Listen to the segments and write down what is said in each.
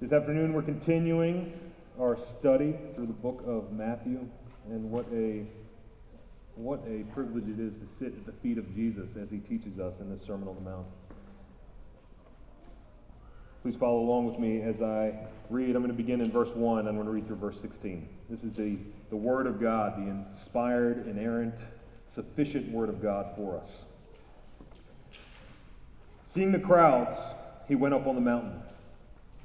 This afternoon, we're continuing our study through the book of Matthew, and what a what a privilege it is to sit at the feet of Jesus as he teaches us in this Sermon on the Mount. Please follow along with me as I read. I'm going to begin in verse 1. I'm going to read through verse 16. This is the, the Word of God, the inspired, inerrant, sufficient Word of God for us. Seeing the crowds, he went up on the mountain.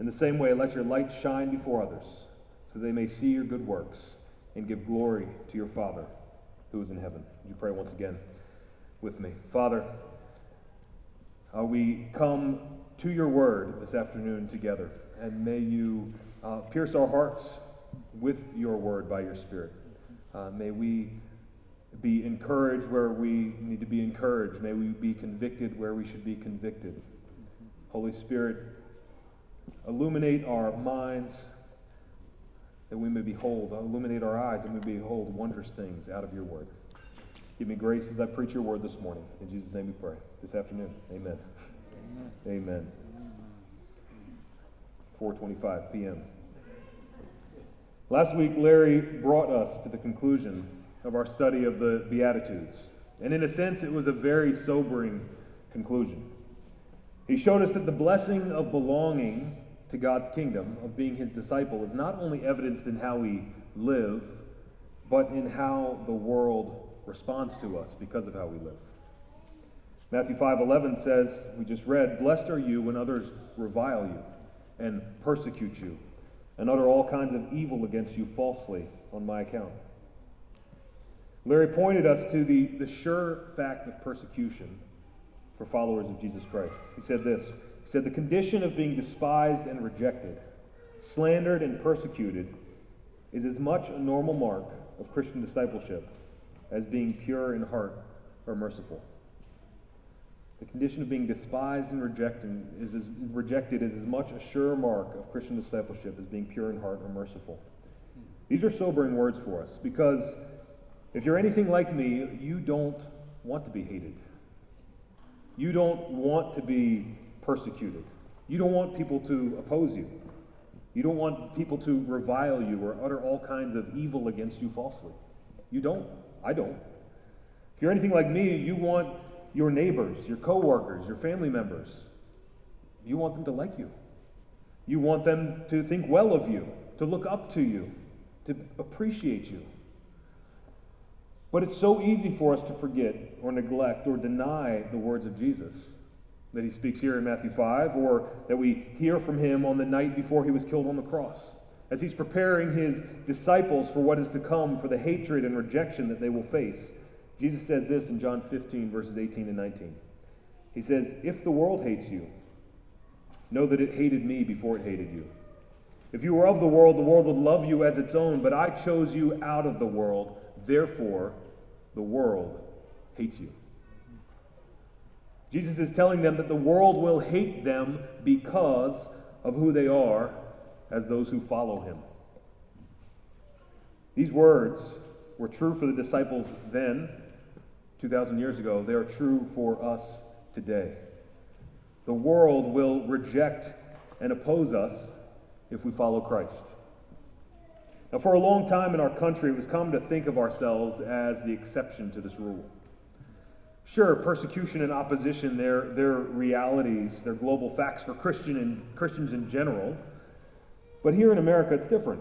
In the same way, let your light shine before others, so they may see your good works and give glory to your Father who is in heaven. Would you pray once again with me? Father, uh, we come to your word this afternoon together, and may you uh, pierce our hearts with your word by your Spirit. Uh, may we be encouraged where we need to be encouraged. May we be convicted where we should be convicted. Holy Spirit, Illuminate our minds that we may behold, illuminate our eyes that we may behold wondrous things out of your word. Give me grace as I preach your word this morning. In Jesus' name we pray. This afternoon. Amen. Amen. Amen. 4:25 p.m. Last week Larry brought us to the conclusion of our study of the beatitudes. And in a sense it was a very sobering conclusion. He showed us that the blessing of belonging to God's kingdom, of being his disciple, is not only evidenced in how we live, but in how the world responds to us because of how we live. Matthew 5:11 says, we just read, "Blessed are you when others revile you and persecute you and utter all kinds of evil against you falsely on my account." Larry pointed us to the, the sure fact of persecution for followers of Jesus Christ. He said this said, The condition of being despised and rejected, slandered and persecuted, is as much a normal mark of Christian discipleship as being pure in heart or merciful. The condition of being despised and rejected is as, rejected is as much a sure mark of Christian discipleship as being pure in heart or merciful. These are sobering words for us because if you're anything like me, you don't want to be hated. You don't want to be persecuted. You don't want people to oppose you. You don't want people to revile you or utter all kinds of evil against you falsely. You don't. I don't. If you're anything like me, you want your neighbors, your coworkers, your family members, you want them to like you. You want them to think well of you, to look up to you, to appreciate you. But it's so easy for us to forget or neglect or deny the words of Jesus that he speaks here in Matthew 5, or that we hear from him on the night before he was killed on the cross, as he's preparing his disciples for what is to come, for the hatred and rejection that they will face. Jesus says this in John 15, verses 18 and 19. He says, If the world hates you, know that it hated me before it hated you. If you were of the world, the world would love you as its own, but I chose you out of the world. Therefore, the world hates you. Jesus is telling them that the world will hate them because of who they are as those who follow him. These words were true for the disciples then, 2,000 years ago. They are true for us today. The world will reject and oppose us if we follow Christ. Now, for a long time in our country, it was common to think of ourselves as the exception to this rule. Sure, persecution and opposition, they're, they're realities, they're global facts for Christian and, Christians in general. But here in America, it's different.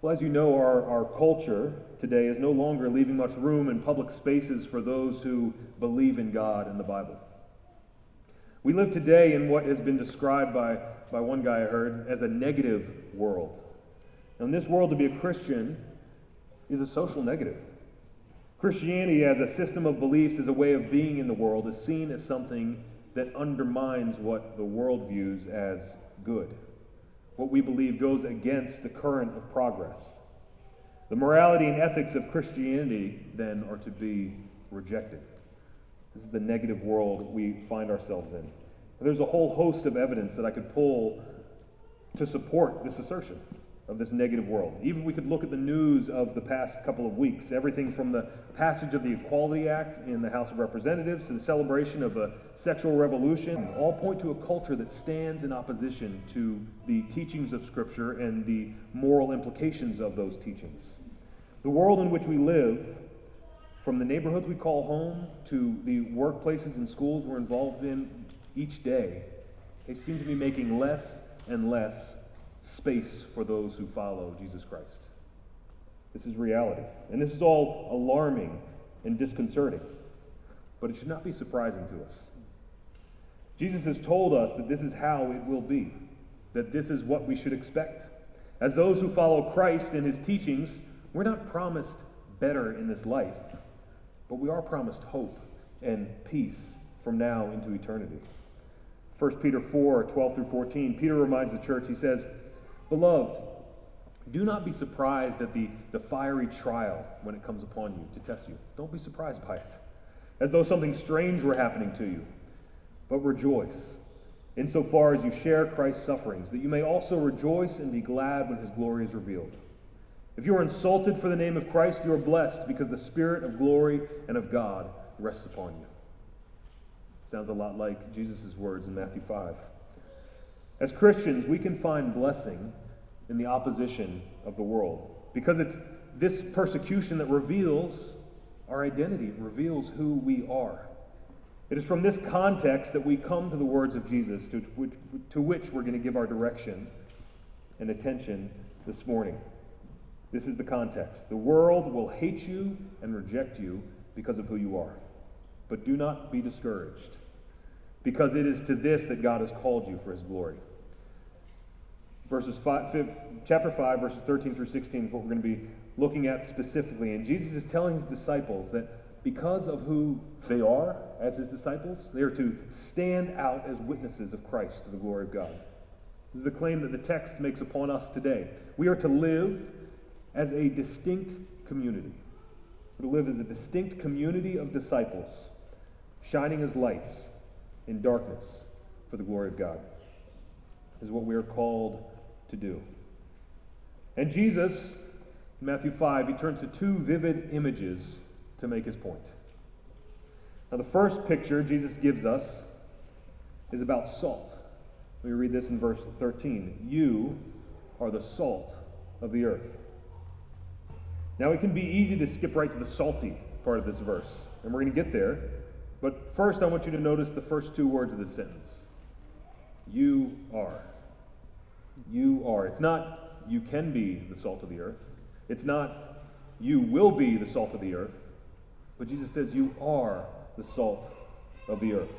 Well, as you know, our, our culture today is no longer leaving much room in public spaces for those who believe in God and the Bible. We live today in what has been described by, by one guy I heard as a negative world. Now, in this world, to be a Christian is a social negative. Christianity, as a system of beliefs, as a way of being in the world, is seen as something that undermines what the world views as good what we believe goes against the current of progress. The morality and ethics of Christianity, then, are to be rejected. This is the negative world we find ourselves in. And there's a whole host of evidence that I could pull to support this assertion of this negative world. Even we could look at the news of the past couple of weeks, everything from the passage of the Equality Act in the House of Representatives to the celebration of a sexual revolution, all point to a culture that stands in opposition to the teachings of Scripture and the moral implications of those teachings. The world in which we live, from the neighborhoods we call home to the workplaces and schools we're involved in each day, they seem to be making less and less space for those who follow Jesus Christ. This is reality. And this is all alarming and disconcerting. But it should not be surprising to us. Jesus has told us that this is how it will be, that this is what we should expect. As those who follow Christ and his teachings, we're not promised better in this life, but we are promised hope and peace from now into eternity. 1 Peter 4 12 through 14, Peter reminds the church, he says, Beloved, do not be surprised at the, the fiery trial when it comes upon you to test you. Don't be surprised by it, as though something strange were happening to you. But rejoice, insofar as you share Christ's sufferings, that you may also rejoice and be glad when his glory is revealed. If you are insulted for the name of Christ, you are blessed because the Spirit of glory and of God rests upon you. Sounds a lot like Jesus' words in Matthew 5. As Christians, we can find blessing in the opposition of the world. Because it's this persecution that reveals our identity, it reveals who we are. It is from this context that we come to the words of Jesus, to, to which we're going to give our direction and attention this morning. This is the context. The world will hate you and reject you because of who you are. But do not be discouraged, because it is to this that God has called you for his glory verses five, chapter 5, verses 13 through 16 is what we're going to be looking at specifically. And Jesus is telling his disciples that because of who they are as his disciples, they are to stand out as witnesses of Christ to the glory of God. This is the claim that the text makes upon us today. We are to live as a distinct community. We're to live as a distinct community of disciples, shining as lights in darkness for the glory of God. This is what we are called to do. And Jesus, in Matthew 5, he turns to two vivid images to make his point. Now, the first picture Jesus gives us is about salt. Me read this in verse 13. You are the salt of the earth. Now, it can be easy to skip right to the salty part of this verse, and we're going to get there. But first, I want you to notice the first two words of this sentence You are. You are. It's not you can be the salt of the earth. It's not you will be the salt of the earth. But Jesus says you are the salt of the earth.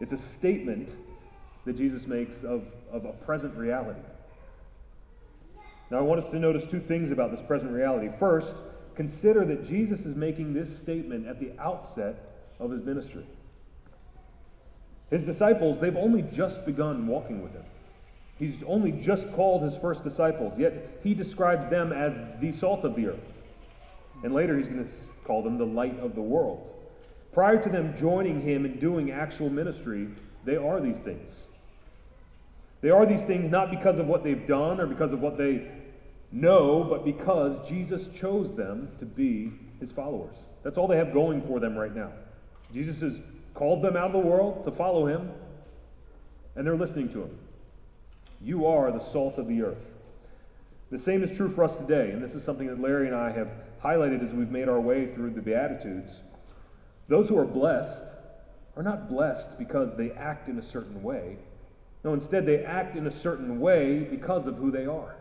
It's a statement that Jesus makes of, of a present reality. Now, I want us to notice two things about this present reality. First, consider that Jesus is making this statement at the outset of his ministry. His disciples, they've only just begun walking with him. He's only just called his first disciples, yet he describes them as the salt of the earth. And later he's going to call them the light of the world. Prior to them joining him and doing actual ministry, they are these things. They are these things not because of what they've done or because of what they know, but because Jesus chose them to be his followers. That's all they have going for them right now. Jesus has called them out of the world to follow him, and they're listening to him. You are the salt of the earth. The same is true for us today, and this is something that Larry and I have highlighted as we've made our way through the Beatitudes. Those who are blessed are not blessed because they act in a certain way. No, instead, they act in a certain way because of who they are.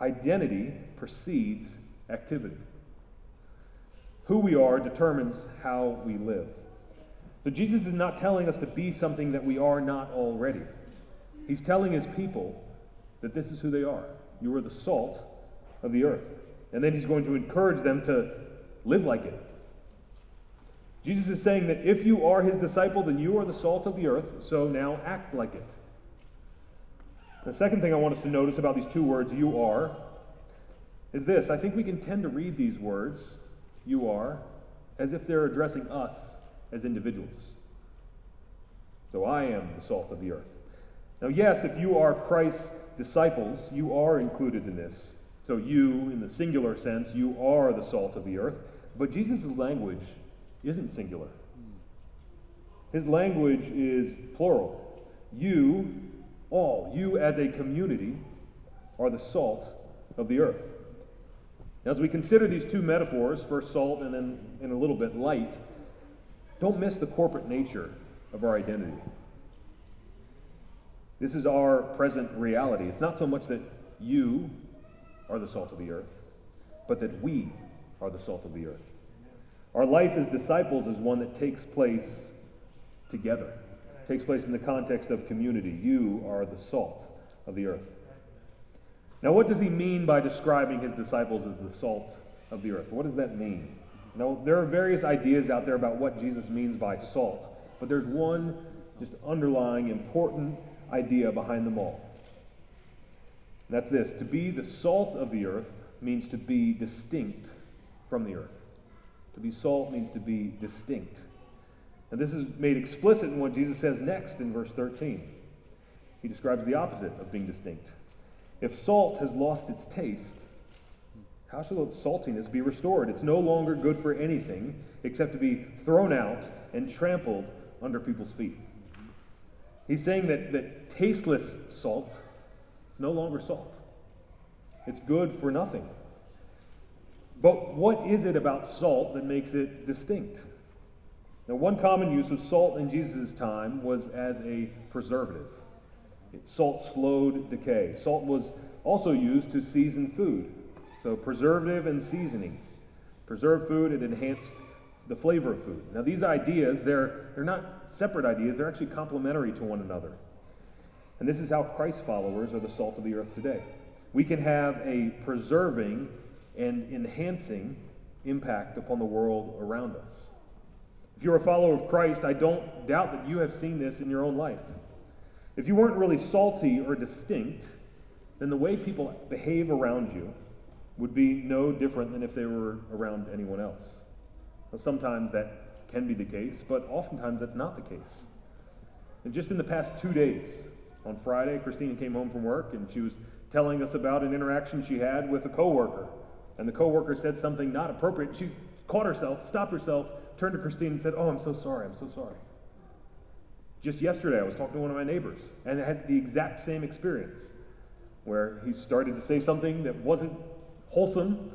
Identity precedes activity. Who we are determines how we live. So Jesus is not telling us to be something that we are not already. He's telling his people that this is who they are. You are the salt of the earth. And then he's going to encourage them to live like it. Jesus is saying that if you are his disciple, then you are the salt of the earth, so now act like it. The second thing I want us to notice about these two words, you are, is this. I think we can tend to read these words, you are, as if they're addressing us as individuals. So I am the salt of the earth. Now, yes, if you are Christ's disciples, you are included in this. So you, in the singular sense, you are the salt of the earth. But Jesus' language isn't singular. His language is plural. You, all, you as a community, are the salt of the earth. Now, as we consider these two metaphors, first salt and then in a little bit light, don't miss the corporate nature of our identity. This is our present reality. It's not so much that you are the salt of the earth, but that we are the salt of the earth. Our life as disciples is one that takes place together, takes place in the context of community. You are the salt of the earth. Now, what does he mean by describing his disciples as the salt of the earth? What does that mean? Now, there are various ideas out there about what Jesus means by salt, but there's one just underlying important idea behind them all. And that's this to be the salt of the earth means to be distinct from the earth. To be salt means to be distinct. And this is made explicit in what Jesus says next in verse 13. He describes the opposite of being distinct. If salt has lost its taste, how shall its saltiness be restored? It's no longer good for anything except to be thrown out and trampled under people's feet. He's saying that, that tasteless salt is no longer salt, it's good for nothing. But what is it about salt that makes it distinct? Now, one common use of salt in Jesus' time was as a preservative. Salt slowed decay. Salt was also used to season food. So, preservative and seasoning. Preserved food, it enhanced the flavor of food. Now, these ideas, they're, they're not separate ideas, they're actually complementary to one another. And this is how Christ followers are the salt of the earth today. We can have a preserving and enhancing impact upon the world around us. If you're a follower of Christ, I don't doubt that you have seen this in your own life. If you weren't really salty or distinct, then the way people behave around you would be no different than if they were around anyone else. Sometimes that can be the case, but oftentimes that's not the case. And just in the past two days, on Friday, Christina came home from work and she was telling us about an interaction she had with a coworker. And the coworker said something not appropriate. She caught herself, stopped herself, turned to Christine and said, Oh, I'm so sorry, I'm so sorry. Just yesterday, I was talking to one of my neighbors, and I had the exact same experience where he started to say something that wasn't wholesome,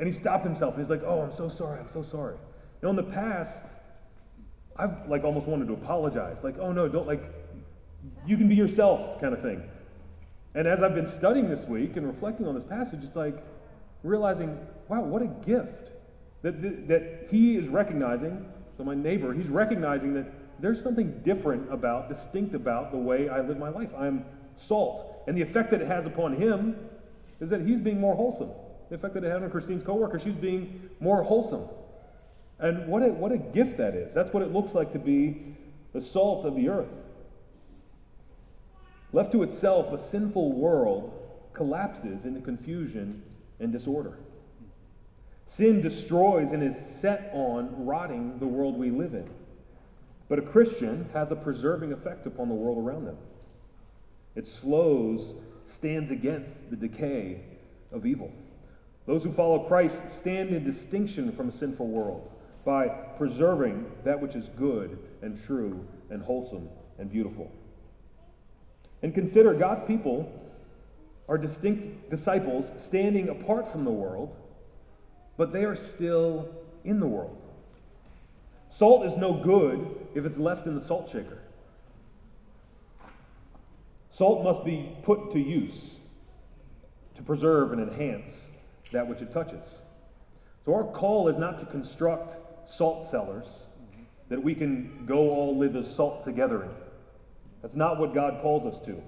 and he stopped himself, and he's like, Oh, I'm so sorry, I'm so sorry. You know, in the past, I've like almost wanted to apologize. Like, oh no, don't like, you can be yourself kind of thing. And as I've been studying this week and reflecting on this passage, it's like realizing, wow, what a gift that, that, that he is recognizing. So, my neighbor, he's recognizing that there's something different about, distinct about the way I live my life. I'm salt. And the effect that it has upon him is that he's being more wholesome. The effect that it had on Christine's coworker, she's being more wholesome. And what a, what a gift that is. That's what it looks like to be the salt of the earth. Left to itself, a sinful world collapses into confusion and disorder. Sin destroys and is set on rotting the world we live in. But a Christian has a preserving effect upon the world around them. It slows stands against the decay of evil. Those who follow Christ stand in distinction from a sinful world by preserving that which is good and true and wholesome and beautiful. And consider God's people are distinct disciples standing apart from the world, but they are still in the world. Salt is no good if it's left in the salt shaker. Salt must be put to use to preserve and enhance that which it touches. So, our call is not to construct salt cellars that we can go all live as salt together in. That's not what God calls us to.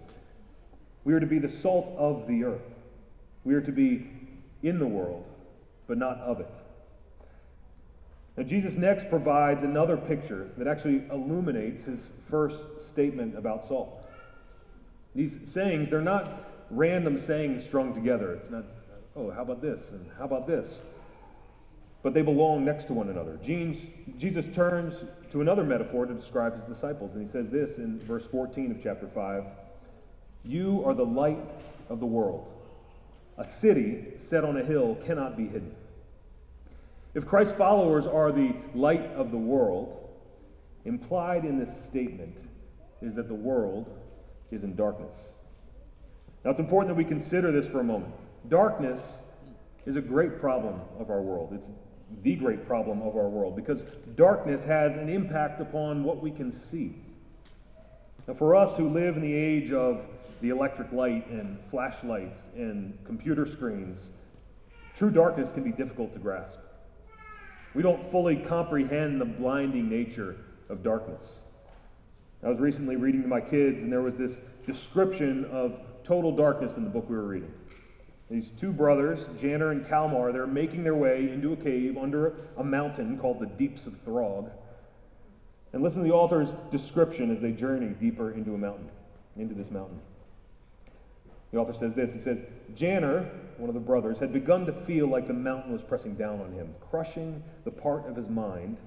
We are to be the salt of the earth. We are to be in the world, but not of it. Now, Jesus next provides another picture that actually illuminates his first statement about salt. These sayings, they're not random sayings strung together. It's not, oh, how about this? And how about this? But they belong next to one another. Jesus turns to another metaphor to describe his disciples, and he says this in verse 14 of chapter 5 You are the light of the world. A city set on a hill cannot be hidden. If Christ's followers are the light of the world, implied in this statement is that the world is in darkness. Now, it's important that we consider this for a moment. Darkness is a great problem of our world. It's the great problem of our world because darkness has an impact upon what we can see. Now, for us who live in the age of the electric light and flashlights and computer screens, true darkness can be difficult to grasp. We don't fully comprehend the blinding nature of darkness. I was recently reading to my kids, and there was this description of total darkness in the book we were reading. These two brothers, Janner and Kalmar, they're making their way into a cave under a mountain called the Deeps of Throg. And listen to the author's description as they journey deeper into a mountain, into this mountain. The author says this He says, Janner, one of the brothers, had begun to feel like the mountain was pressing down on him, crushing the part of his mind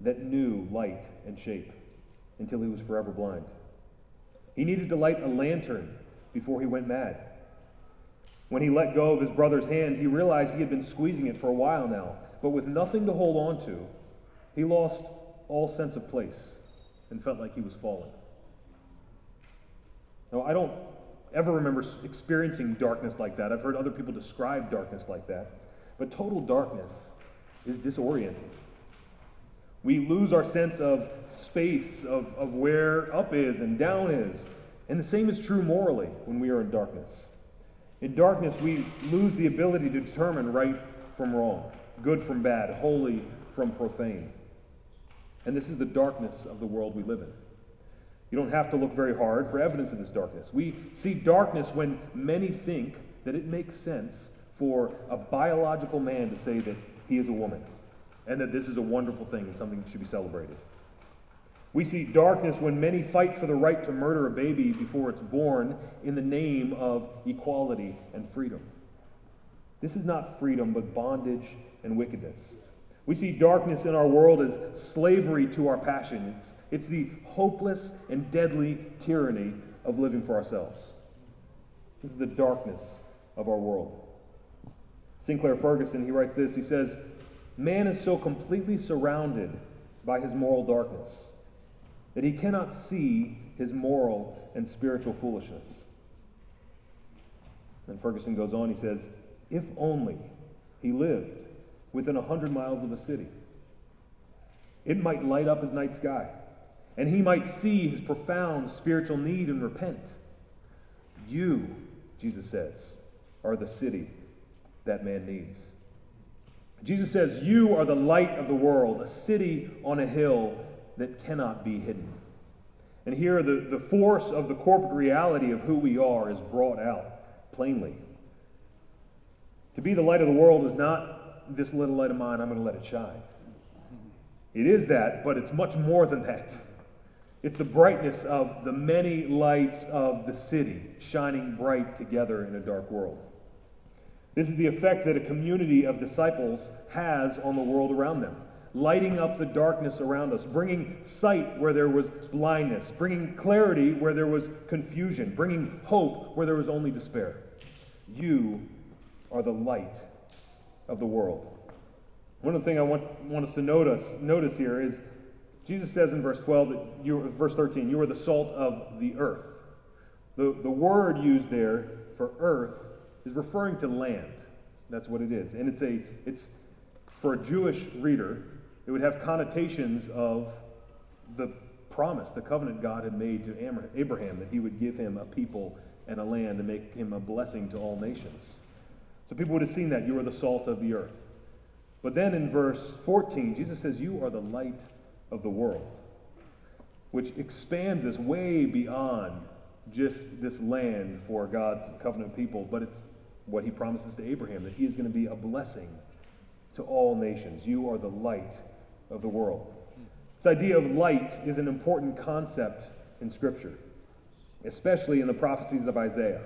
that knew light and shape until he was forever blind. He needed to light a lantern before he went mad. When he let go of his brother's hand, he realized he had been squeezing it for a while now, but with nothing to hold on to, he lost all sense of place and felt like he was falling. Now, I don't ever remember experiencing darkness like that. I've heard other people describe darkness like that. But total darkness is disorienting. We lose our sense of space, of, of where up is and down is. And the same is true morally when we are in darkness. In darkness, we lose the ability to determine right from wrong, good from bad, holy from profane. And this is the darkness of the world we live in. You don't have to look very hard for evidence of this darkness. We see darkness when many think that it makes sense for a biological man to say that he is a woman and that this is a wonderful thing and something that should be celebrated. We see darkness when many fight for the right to murder a baby before it's born in the name of equality and freedom. This is not freedom, but bondage and wickedness. We see darkness in our world as slavery to our passion. It's, it's the hopeless and deadly tyranny of living for ourselves. This is the darkness of our world. Sinclair Ferguson, he writes this he says, Man is so completely surrounded by his moral darkness that he cannot see his moral and spiritual foolishness. And Ferguson goes on, he says, If only he lived within a hundred miles of a city, it might light up his night sky, and he might see his profound spiritual need and repent. You, Jesus says, are the city that man needs. Jesus says, You are the light of the world, a city on a hill that cannot be hidden. And here, the, the force of the corporate reality of who we are is brought out plainly. To be the light of the world is not this little light of mine, I'm going to let it shine. It is that, but it's much more than that. It's the brightness of the many lights of the city shining bright together in a dark world. This is the effect that a community of disciples has on the world around them. Lighting up the darkness around us, bringing sight where there was blindness, bringing clarity where there was confusion, bringing hope where there was only despair. You are the light of the world. One of the things I want, want us to notice, notice here is Jesus says in verse 12 that you verse 13, you are the salt of the earth. The, the word used there for earth is referring to land. That's what it is. And it's a it's for a Jewish reader, it would have connotations of the promise, the covenant God had made to Abraham that he would give him a people and a land and make him a blessing to all nations. So people would have seen that you are the salt of the earth. But then in verse 14, Jesus says, You are the light of the world, which expands this way beyond just this land for God's covenant people, but it's what he promises to Abraham that he is going to be a blessing to all nations. You are the light of the world. This idea of light is an important concept in Scripture, especially in the prophecies of Isaiah.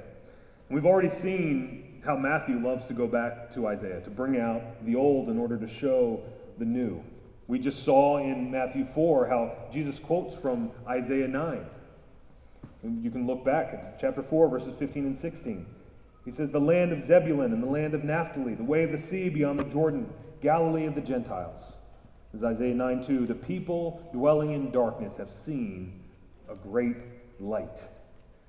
We've already seen how Matthew loves to go back to Isaiah, to bring out the old in order to show the new. We just saw in Matthew 4 how Jesus quotes from Isaiah 9. You can look back at chapter 4, verses 15 and 16. He says, The land of Zebulun and the land of Naphtali, the way of the sea beyond the Jordan, Galilee of the Gentiles. As Isaiah 9 2, the people dwelling in darkness have seen a great light.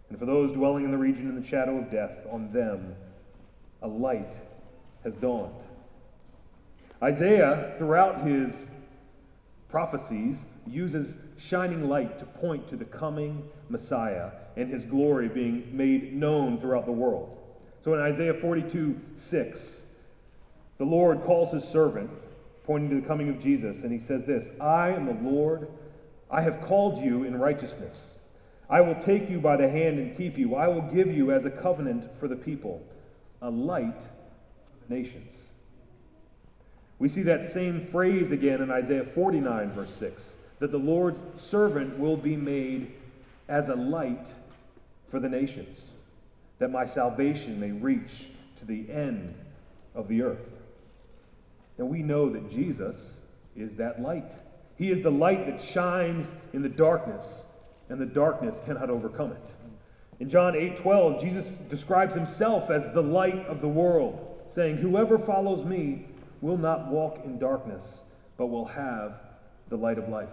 And for those dwelling in the region in the shadow of death, on them a light has dawned. Isaiah, throughout his prophecies, uses shining light to point to the coming Messiah and his glory being made known throughout the world. So in Isaiah 42 6, the Lord calls his servant, pointing to the coming of Jesus, and he says this I am the Lord, I have called you in righteousness. I will take you by the hand and keep you. I will give you as a covenant for the people, a light for the nations. We see that same phrase again in Isaiah 49, verse 6, that the Lord's servant will be made as a light for the nations, that my salvation may reach to the end of the earth. And we know that Jesus is that light. He is the light that shines in the darkness, and the darkness cannot overcome it. In John 8 12, Jesus describes himself as the light of the world, saying, Whoever follows me will not walk in darkness, but will have the light of life.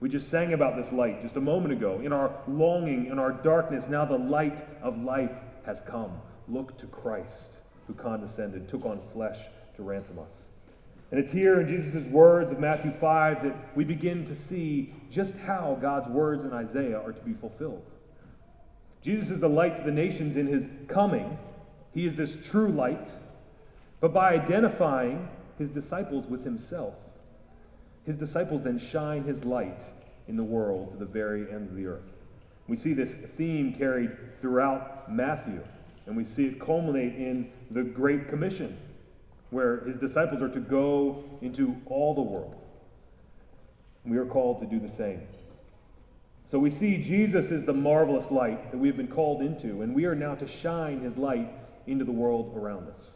We just sang about this light just a moment ago. In our longing, in our darkness, now the light of life has come. Look to Christ, who condescended, took on flesh to ransom us. And it's here in Jesus' words of Matthew 5 that we begin to see just how God's words in Isaiah are to be fulfilled. Jesus is a light to the nations in his coming. He is this true light but by identifying his disciples with himself. His disciples then shine his light in the world to the very ends of the earth. We see this theme carried throughout Matthew, and we see it culminate in the Great Commission, where his disciples are to go into all the world. We are called to do the same. So we see Jesus is the marvelous light that we have been called into, and we are now to shine his light into the world around us.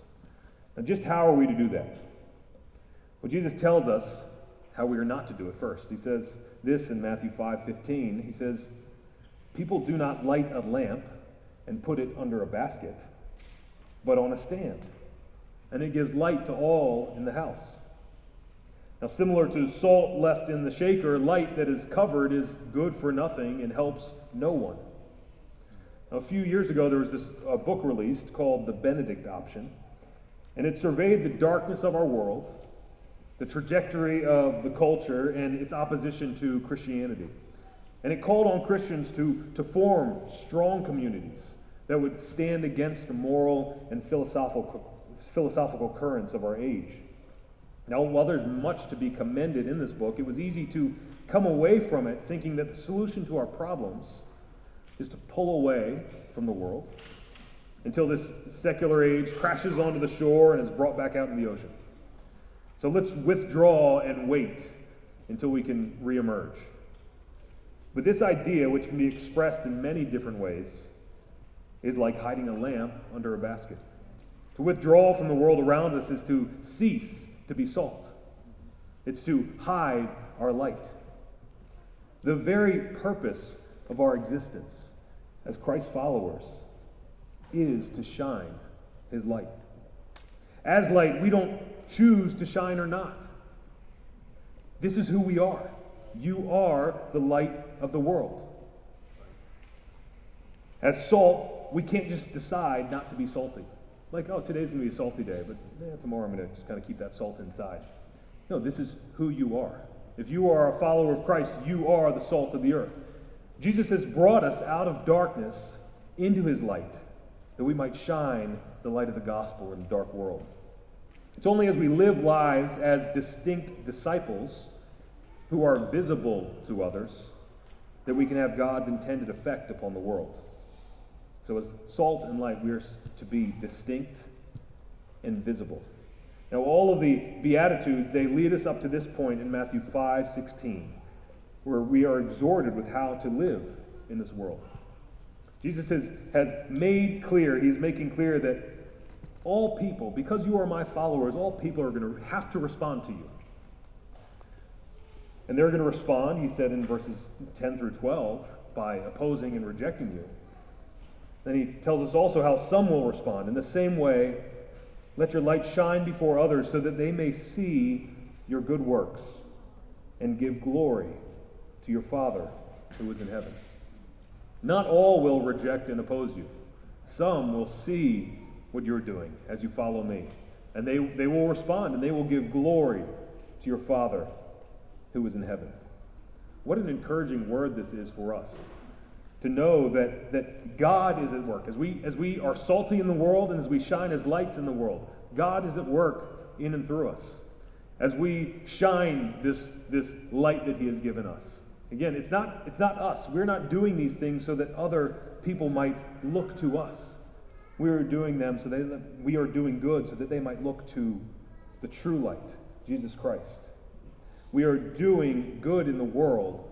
Now, just how are we to do that? Well, Jesus tells us how we are not to do it first. He says this in Matthew 5 15. He says, People do not light a lamp and put it under a basket, but on a stand, and it gives light to all in the house. Now, similar to salt left in the shaker, light that is covered is good for nothing and helps no one. Now, a few years ago, there was this uh, book released called The Benedict Option and it surveyed the darkness of our world, the trajectory of the culture, and its opposition to Christianity. And it called on Christians to, to form strong communities that would stand against the moral and philosophical, philosophical currents of our age. Now, while there's much to be commended in this book, it was easy to come away from it thinking that the solution to our problems is to pull away from the world until this secular age crashes onto the shore and is brought back out in the ocean. So let's withdraw and wait until we can reemerge. But this idea, which can be expressed in many different ways, is like hiding a lamp under a basket. To withdraw from the world around us is to cease to be salt. it's to hide our light. The very purpose of our existence as Christ's followers is to shine his light. As light, we don't choose to shine or not. This is who we are. You are the light of the world. As salt, we can't just decide not to be salty. Like, oh, today's going to be a salty day, but eh, tomorrow I'm going to just kind of keep that salt inside. No, this is who you are. If you are a follower of Christ, you are the salt of the earth. Jesus has brought us out of darkness into his light that we might shine the light of the gospel in the dark world. It's only as we live lives as distinct disciples who are visible to others that we can have God's intended effect upon the world. So, as salt and light, we are to be distinct and visible. Now, all of the Beatitudes, they lead us up to this point in Matthew 5 16, where we are exhorted with how to live in this world. Jesus has, has made clear, he's making clear that all people, because you are my followers, all people are going to have to respond to you. And they're going to respond, he said in verses 10 through 12, by opposing and rejecting you. Then he tells us also how some will respond. In the same way, let your light shine before others so that they may see your good works and give glory to your Father who is in heaven. Not all will reject and oppose you. Some will see what you're doing as you follow me. And they, they will respond and they will give glory to your Father who is in heaven. What an encouraging word this is for us to know that, that God is at work. As we, as we are salty in the world and as we shine as lights in the world, God is at work in and through us. As we shine this, this light that He has given us. Again, it's not, it's not us. We're not doing these things so that other people might look to us. We are doing them so that we are doing good so that they might look to the true light, Jesus Christ. We are doing good in the world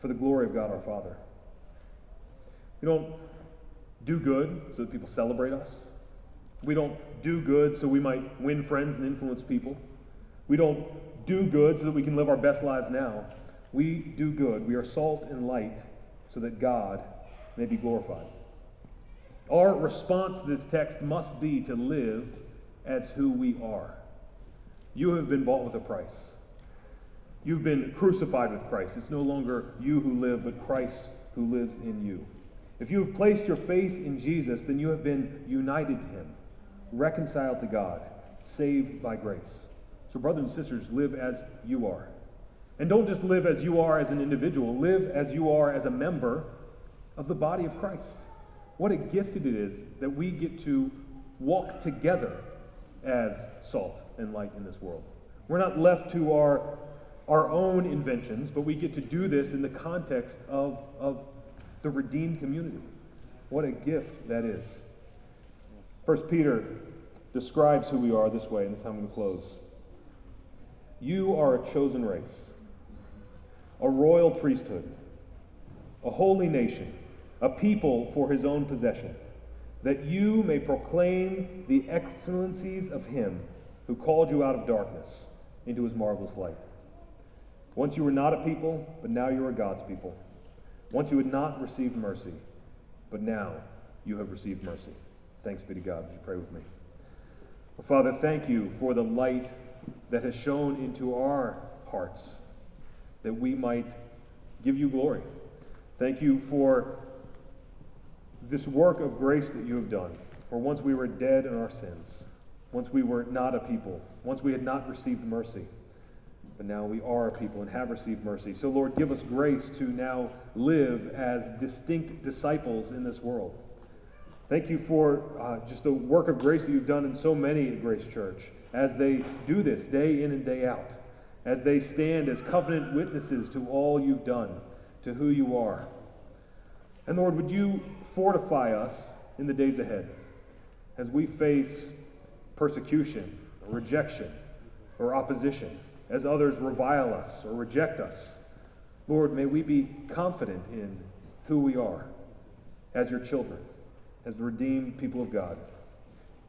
for the glory of God our Father. We don't do good so that people celebrate us. We don't do good so we might win friends and influence people. We don't do good so that we can live our best lives now. We do good. We are salt and light so that God may be glorified. Our response to this text must be to live as who we are. You have been bought with a price. You've been crucified with Christ. It's no longer you who live, but Christ who lives in you. If you have placed your faith in Jesus, then you have been united to him, reconciled to God, saved by grace. So, brothers and sisters, live as you are. And don't just live as you are as an individual, live as you are as a member of the body of Christ. What a gift it is that we get to walk together as salt and light in this world. We're not left to our, our own inventions, but we get to do this in the context of, of the redeemed community. What a gift that is. First Peter describes who we are this way, and this is how I'm going to close. You are a chosen race, a royal priesthood, a holy nation, a people for his own possession, that you may proclaim the excellencies of him who called you out of darkness into his marvelous light. Once you were not a people, but now you are God's people. Once you had not received mercy, but now you have received mercy. Thanks be to God. Would you pray with me? Well, Father, thank you for the light that has shone into our hearts that we might give you glory. Thank you for this work of grace that you have done. For once we were dead in our sins, once we were not a people, once we had not received mercy but now we are a people and have received mercy. So, Lord, give us grace to now live as distinct disciples in this world. Thank you for uh, just the work of grace that you've done in so many at Grace Church as they do this day in and day out, as they stand as covenant witnesses to all you've done, to who you are. And Lord, would you fortify us in the days ahead as we face persecution, or rejection, or opposition? As others revile us or reject us. Lord, may we be confident in who we are as your children, as the redeemed people of God,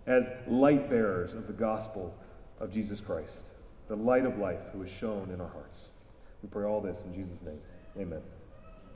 as light bearers of the gospel of Jesus Christ. the light of life who is shown in our hearts. We pray all this in Jesus' name. Amen.